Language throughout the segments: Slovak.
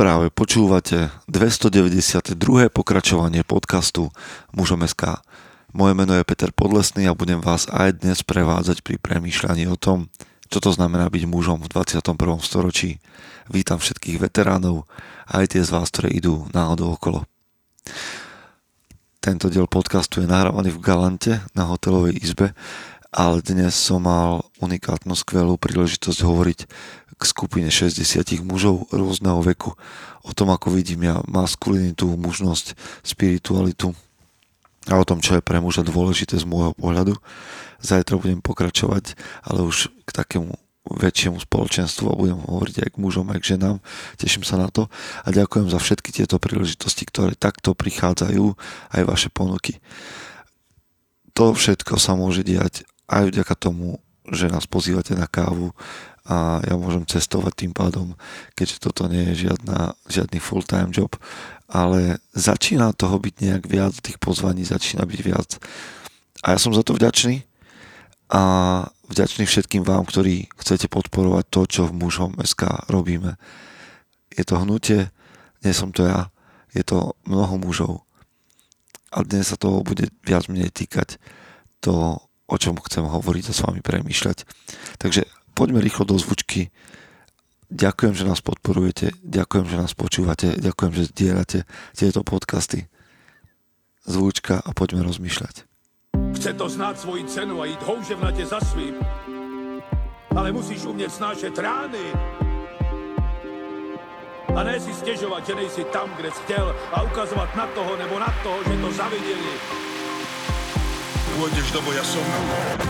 Práve počúvate 292. pokračovanie podcastu Mužom SK. Moje meno je Peter Podlesný a budem vás aj dnes prevádzať pri premýšľaní o tom, čo to znamená byť mužom v 21. storočí. Vítam všetkých veteránov aj tie z vás, ktoré idú náhodou okolo. Tento diel podcastu je nahrávaný v Galante na hotelovej izbe, ale dnes som mal unikátnu skvelú príležitosť hovoriť k skupine 60 mužov rôzneho veku. O tom, ako vidím ja maskulinitu, mužnosť, spiritualitu a o tom, čo je pre muža dôležité z môjho pohľadu. Zajtra budem pokračovať, ale už k takému väčšiemu spoločenstvu a budem hovoriť aj k mužom, aj k ženám. Teším sa na to a ďakujem za všetky tieto príležitosti, ktoré takto prichádzajú, aj vaše ponuky. To všetko sa môže diať aj vďaka tomu, že nás pozývate na kávu a ja môžem cestovať tým pádom, keďže toto nie je žiadna, žiadny full-time job, ale začína toho byť nejak viac, tých pozvaní začína byť viac. A ja som za to vďačný a vďačný všetkým vám, ktorí chcete podporovať to, čo v mužom SK robíme. Je to hnutie, nie som to ja, je to mnoho mužov. A dnes sa toho bude viac menej týkať to, o čom chcem hovoriť a s vami premýšľať. Takže poďme rýchlo do zvučky. Ďakujem, že nás podporujete, ďakujem, že nás počúvate, ďakujem, že zdieľate tieto podcasty. Zvučka a poďme rozmýšľať. Chce to znát svoji cenu a jít houževnatě za svým. Ale musíš umět snášet rány. A ne si stěžovat, že nejsi tam, kde jsi chtěl a ukazovat na toho nebo na toho, že to zaviděli. Pôjdeš do boja som.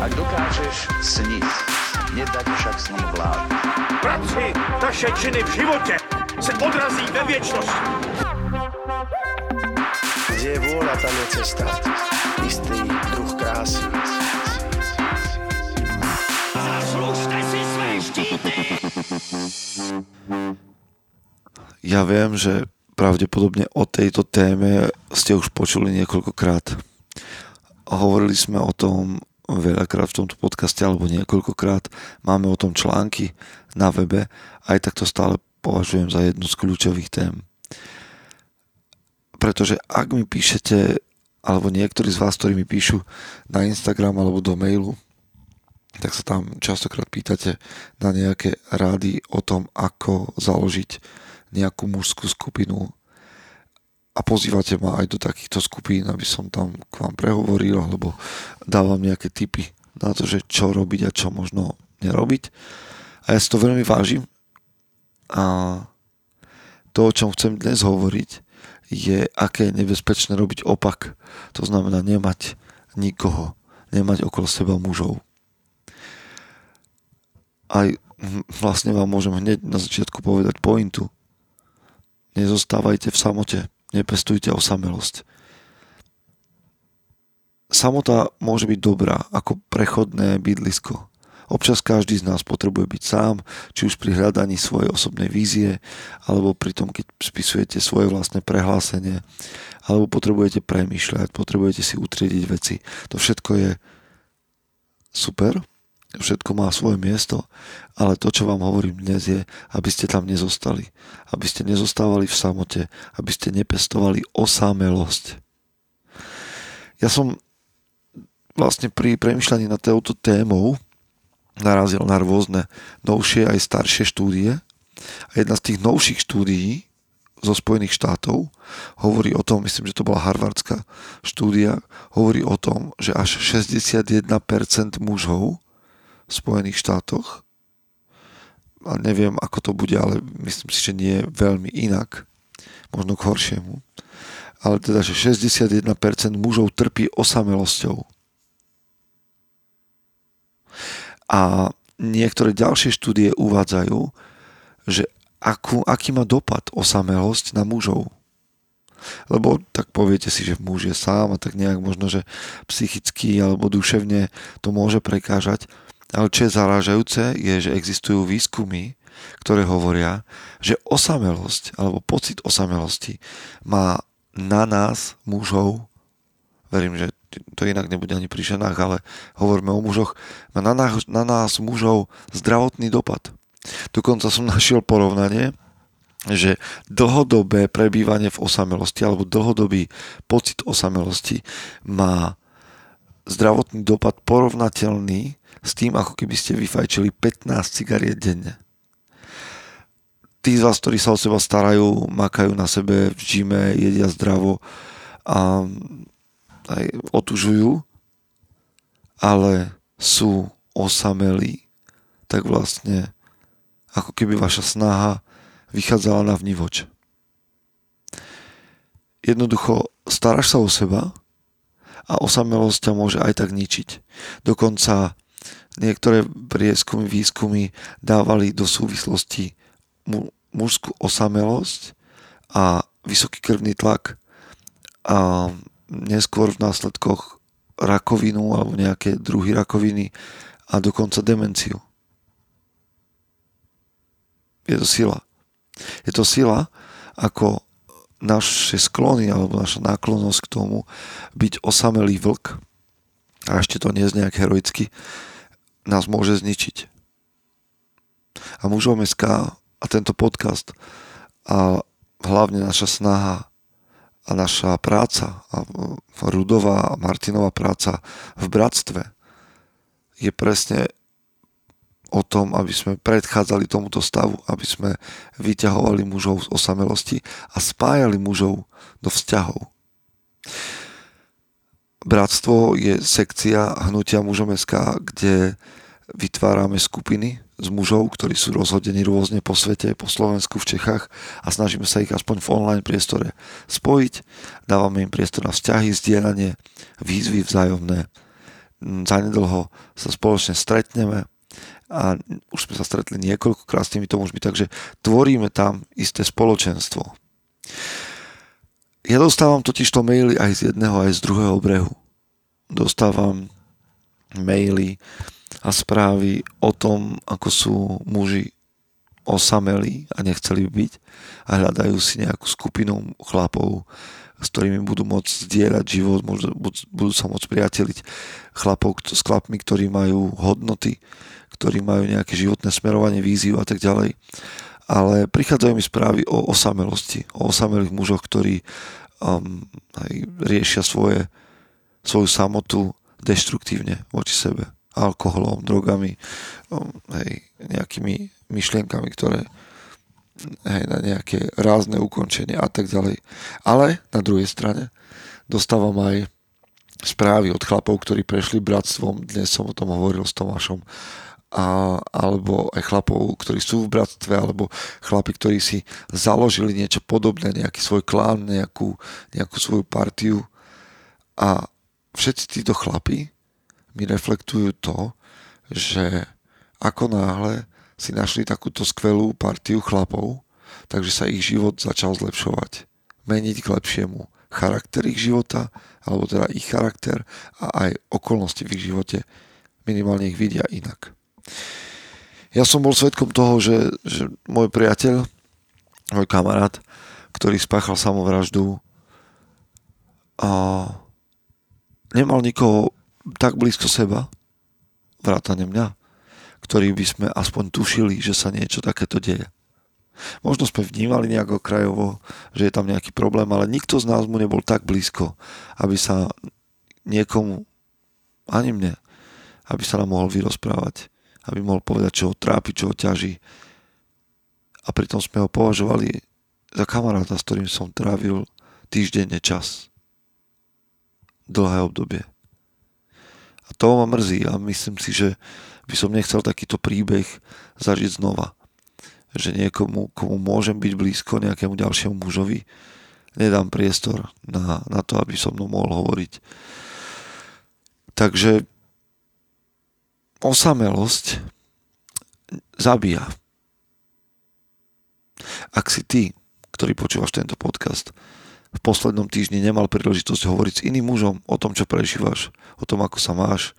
Ak dokážeš sniť, nedať však sním vlád. Práci, taše činy v životě se odrazí ve věčnosti. Kde je vôľa, tam je cesta. Istý druh krásy. Zaslužte si své štíty! Ja viem, že pravdepodobne o tejto téme ste už počuli niekoľkokrát. Hovorili sme o tom veľakrát v tomto podcaste alebo niekoľkokrát. Máme o tom články na webe. Aj tak to stále považujem za jednu z kľúčových tém. Pretože ak mi píšete, alebo niektorí z vás, ktorí mi píšu na Instagram alebo do mailu, tak sa tam častokrát pýtate na nejaké rady o tom, ako založiť nejakú mužskú skupinu a pozývate ma aj do takýchto skupín, aby som tam k vám prehovoril alebo dávam nejaké tipy na to, že čo robiť a čo možno nerobiť. A ja si to veľmi vážim a to, o čom chcem dnes hovoriť, je, aké je nebezpečné robiť opak. To znamená nemať nikoho, nemať okolo seba mužov. Aj vlastne vám môžem hneď na začiatku povedať pointu. Nezostávajte v samote, nepestujte osamelosť. Samota môže byť dobrá ako prechodné bydlisko. Občas každý z nás potrebuje byť sám, či už pri hľadaní svojej osobnej vízie, alebo pri tom, keď spisujete svoje vlastné prehlásenie, alebo potrebujete premýšľať, potrebujete si utriediť veci. To všetko je super, všetko má svoje miesto, ale to, čo vám hovorím dnes je, aby ste tam nezostali, aby ste nezostávali v samote, aby ste nepestovali osamelosť. Ja som vlastne pri premyšľaní na touto témou narazil na rôzne novšie aj staršie štúdie. A jedna z tých novších štúdií zo Spojených štátov hovorí o tom, myslím, že to bola harvardská štúdia, hovorí o tom, že až 61% mužov v Spojených štátoch a neviem, ako to bude, ale myslím si, že nie veľmi inak, možno k horšiemu. Ale teda, že 61% mužov trpí osamelosťou. A niektoré ďalšie štúdie uvádzajú, že akú, aký má dopad osamelosť na mužov. Lebo tak poviete si, že muž je sám a tak nejak možno, že psychicky alebo duševne to môže prekážať. Ale čo je zarážajúce, je, že existujú výskumy, ktoré hovoria, že osamelosť alebo pocit osamelosti má na nás, mužov, verím, že to inak nebude ani pri ženách, ale hovoríme o mužoch, má na nás, na nás mužov zdravotný dopad. Dokonca som našiel porovnanie že dlhodobé prebývanie v osamelosti alebo dlhodobý pocit osamelosti má zdravotný dopad porovnateľný s tým, ako keby ste vyfajčili 15 cigariet denne. Tí z vás, ktorí sa o seba starajú, makajú na sebe v žime, jedia zdravo a aj otužujú, ale sú osamelí, tak vlastne ako keby vaša snaha vychádzala na vnívoč. Jednoducho staráš sa o seba a osamelosť ťa môže aj tak ničiť. Dokonca niektoré prieskumy, výskumy dávali do súvislosti mu, mužskú osamelosť a vysoký krvný tlak a neskôr v následkoch rakovinu alebo nejaké druhy rakoviny a dokonca demenciu. Je to sila. Je to sila, ako naše sklony alebo naša náklonnosť k tomu byť osamelý vlk a ešte to nie je nejak heroicky, nás môže zničiť. A mužom SK a tento podcast a hlavne naša snaha a naša práca a Rudová a Martinová práca v bratstve je presne o tom, aby sme predchádzali tomuto stavu, aby sme vyťahovali mužov z osamelosti a spájali mužov do vzťahov. Bratstvo je sekcia hnutia mužom SK, kde vytvárame skupiny z mužov, ktorí sú rozhodení rôzne po svete, po Slovensku, v Čechách a snažíme sa ich aspoň v online priestore spojiť. Dávame im priestor na vzťahy, zdieľanie, výzvy vzájomné. Zanedlho sa spoločne stretneme, a už sme sa stretli niekoľkokrát s týmito mužmi, takže tvoríme tam isté spoločenstvo. Ja dostávam totiž to maily aj z jedného, aj z druhého brehu. Dostávam maily a správy o tom, ako sú muži osamelí a nechceli byť a hľadajú si nejakú skupinu chlapov, s ktorými budú môcť zdieľať život, budú sa môcť priateliť chlapov s chlapmi, ktorí majú hodnoty, ktorí majú nejaké životné smerovanie, víziu a tak ďalej. Ale prichádzajú mi správy o osamelosti, o osamelých mužoch, ktorí um, aj riešia svoje, svoju samotu deštruktívne voči sebe. Alkoholom, drogami, um, hej, nejakými myšlienkami, ktoré hej, na nejaké rázne ukončenie a tak ďalej. Ale na druhej strane dostávam aj správy od chlapov, ktorí prešli bratstvom, dnes som o tom hovoril s Tomášom, a, alebo aj chlapov, ktorí sú v bratstve, alebo chlapi, ktorí si založili niečo podobné, nejaký svoj klán, nejakú, nejakú svoju partiu. A všetci títo chlapi mi reflektujú to, že ako náhle si našli takúto skvelú partiu chlapov, takže sa ich život začal zlepšovať. Meniť k lepšiemu charakter ich života, alebo teda ich charakter a aj okolnosti v ich živote minimálne ich vidia inak. Ja som bol svetkom toho, že, že môj priateľ, môj kamarát, ktorý spáchal samovraždu a nemal nikoho tak blízko seba, vrátane mňa, ktorý by sme aspoň tušili, že sa niečo takéto deje. Možno sme vnímali nejako krajovo, že je tam nejaký problém, ale nikto z nás mu nebol tak blízko, aby sa niekomu, ani mne, aby sa nám mohol vyrozprávať aby mohol povedať, čo ho trápi, čo ho ťaží. A pritom sme ho považovali za kamaráta, s ktorým som trávil týždenne čas. Dlhé obdobie. A to ma mrzí a myslím si, že by som nechcel takýto príbeh zažiť znova. Že niekomu, komu môžem byť blízko, nejakému ďalšiemu mužovi, nedám priestor na, na to, aby so mnou mohol hovoriť. Takže osamelosť zabíja. Ak si ty, ktorý počúvaš tento podcast, v poslednom týždni nemal príležitosť hovoriť s iným mužom o tom, čo prežívaš, o tom, ako sa máš,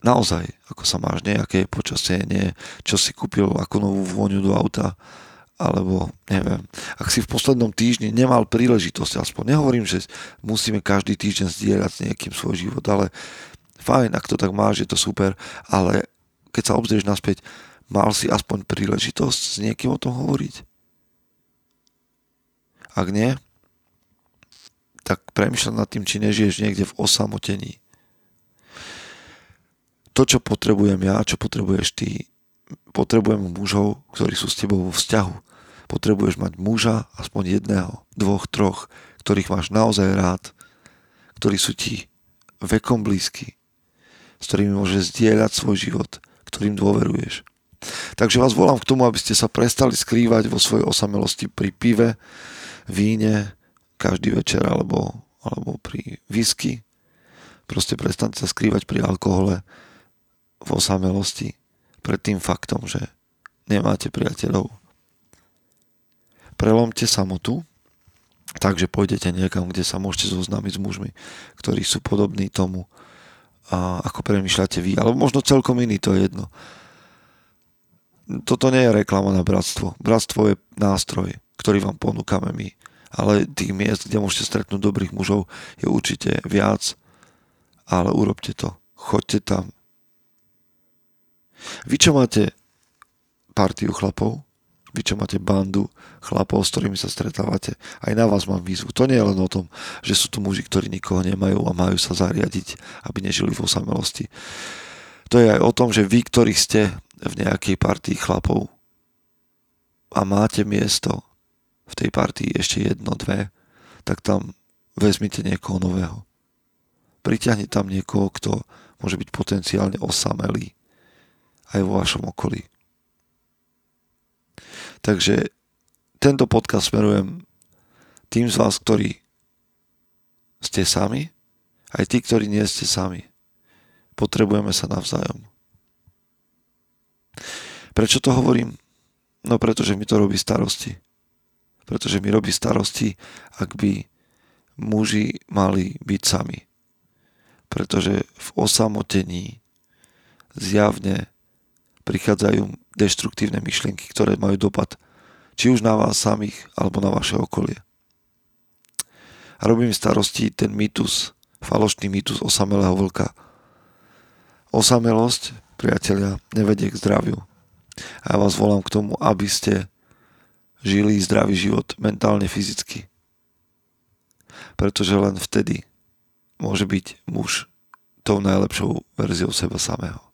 naozaj, ako sa máš, nejaké počasie, nie, čo si kúpil ako novú vôňu do auta, alebo neviem, ak si v poslednom týždni nemal príležitosť, aspoň nehovorím, že musíme každý týždeň zdieľať s niekým svoj život, ale fajn, ak to tak máš, je to super, ale keď sa obzrieš naspäť, mal si aspoň príležitosť s niekým o tom hovoriť? Ak nie, tak premyšľaj nad tým, či nežiješ niekde v osamotení. To, čo potrebujem ja, čo potrebuješ ty, potrebujem mužov, ktorí sú s tebou vo vzťahu. Potrebuješ mať muža, aspoň jedného, dvoch, troch, ktorých máš naozaj rád, ktorí sú ti vekom blízky, s ktorými môžeš zdieľať svoj život, ktorým dôveruješ. Takže vás volám k tomu, aby ste sa prestali skrývať vo svojej osamelosti pri pive, víne, každý večer alebo, alebo pri whisky. Proste prestante sa skrývať pri alkohole v osamelosti pred tým faktom, že nemáte priateľov. Prelomte samotu, takže pôjdete niekam, kde sa môžete zoznámiť s mužmi, ktorí sú podobní tomu, a ako premýšľate vy, alebo možno celkom iný, to je jedno. Toto nie je reklama na bratstvo. Bratstvo je nástroj, ktorý vám ponúkame my. Ale tých miest, kde môžete stretnúť dobrých mužov, je určite viac, ale urobte to. Choďte tam. Vy čo máte partiu chlapov, vy čo máte bandu chlapov, s ktorými sa stretávate, aj na vás mám výzvu. To nie je len o tom, že sú tu muži, ktorí nikoho nemajú a majú sa zariadiť, aby nežili v osamelosti. To je aj o tom, že vy, ktorí ste v nejakej partii chlapov a máte miesto v tej partii ešte jedno, dve, tak tam vezmite niekoho nového. Priťahni tam niekoho, kto môže byť potenciálne osamelý aj vo vašom okolí. Takže tento podcast smerujem tým z vás, ktorí ste sami, aj tí, ktorí nie ste sami. Potrebujeme sa navzájom. Prečo to hovorím? No pretože mi to robí starosti. Pretože mi robí starosti, ak by muži mali byť sami. Pretože v osamotení zjavne prichádzajú deštruktívne myšlienky, ktoré majú dopad či už na vás samých, alebo na vaše okolie. A robí mi starosti ten mýtus, falošný mýtus osamelého vlka. Osamelosť, priatelia, nevedie k zdraviu. A ja vás volám k tomu, aby ste žili zdravý život mentálne, fyzicky. Pretože len vtedy môže byť muž tou najlepšou verziou seba samého.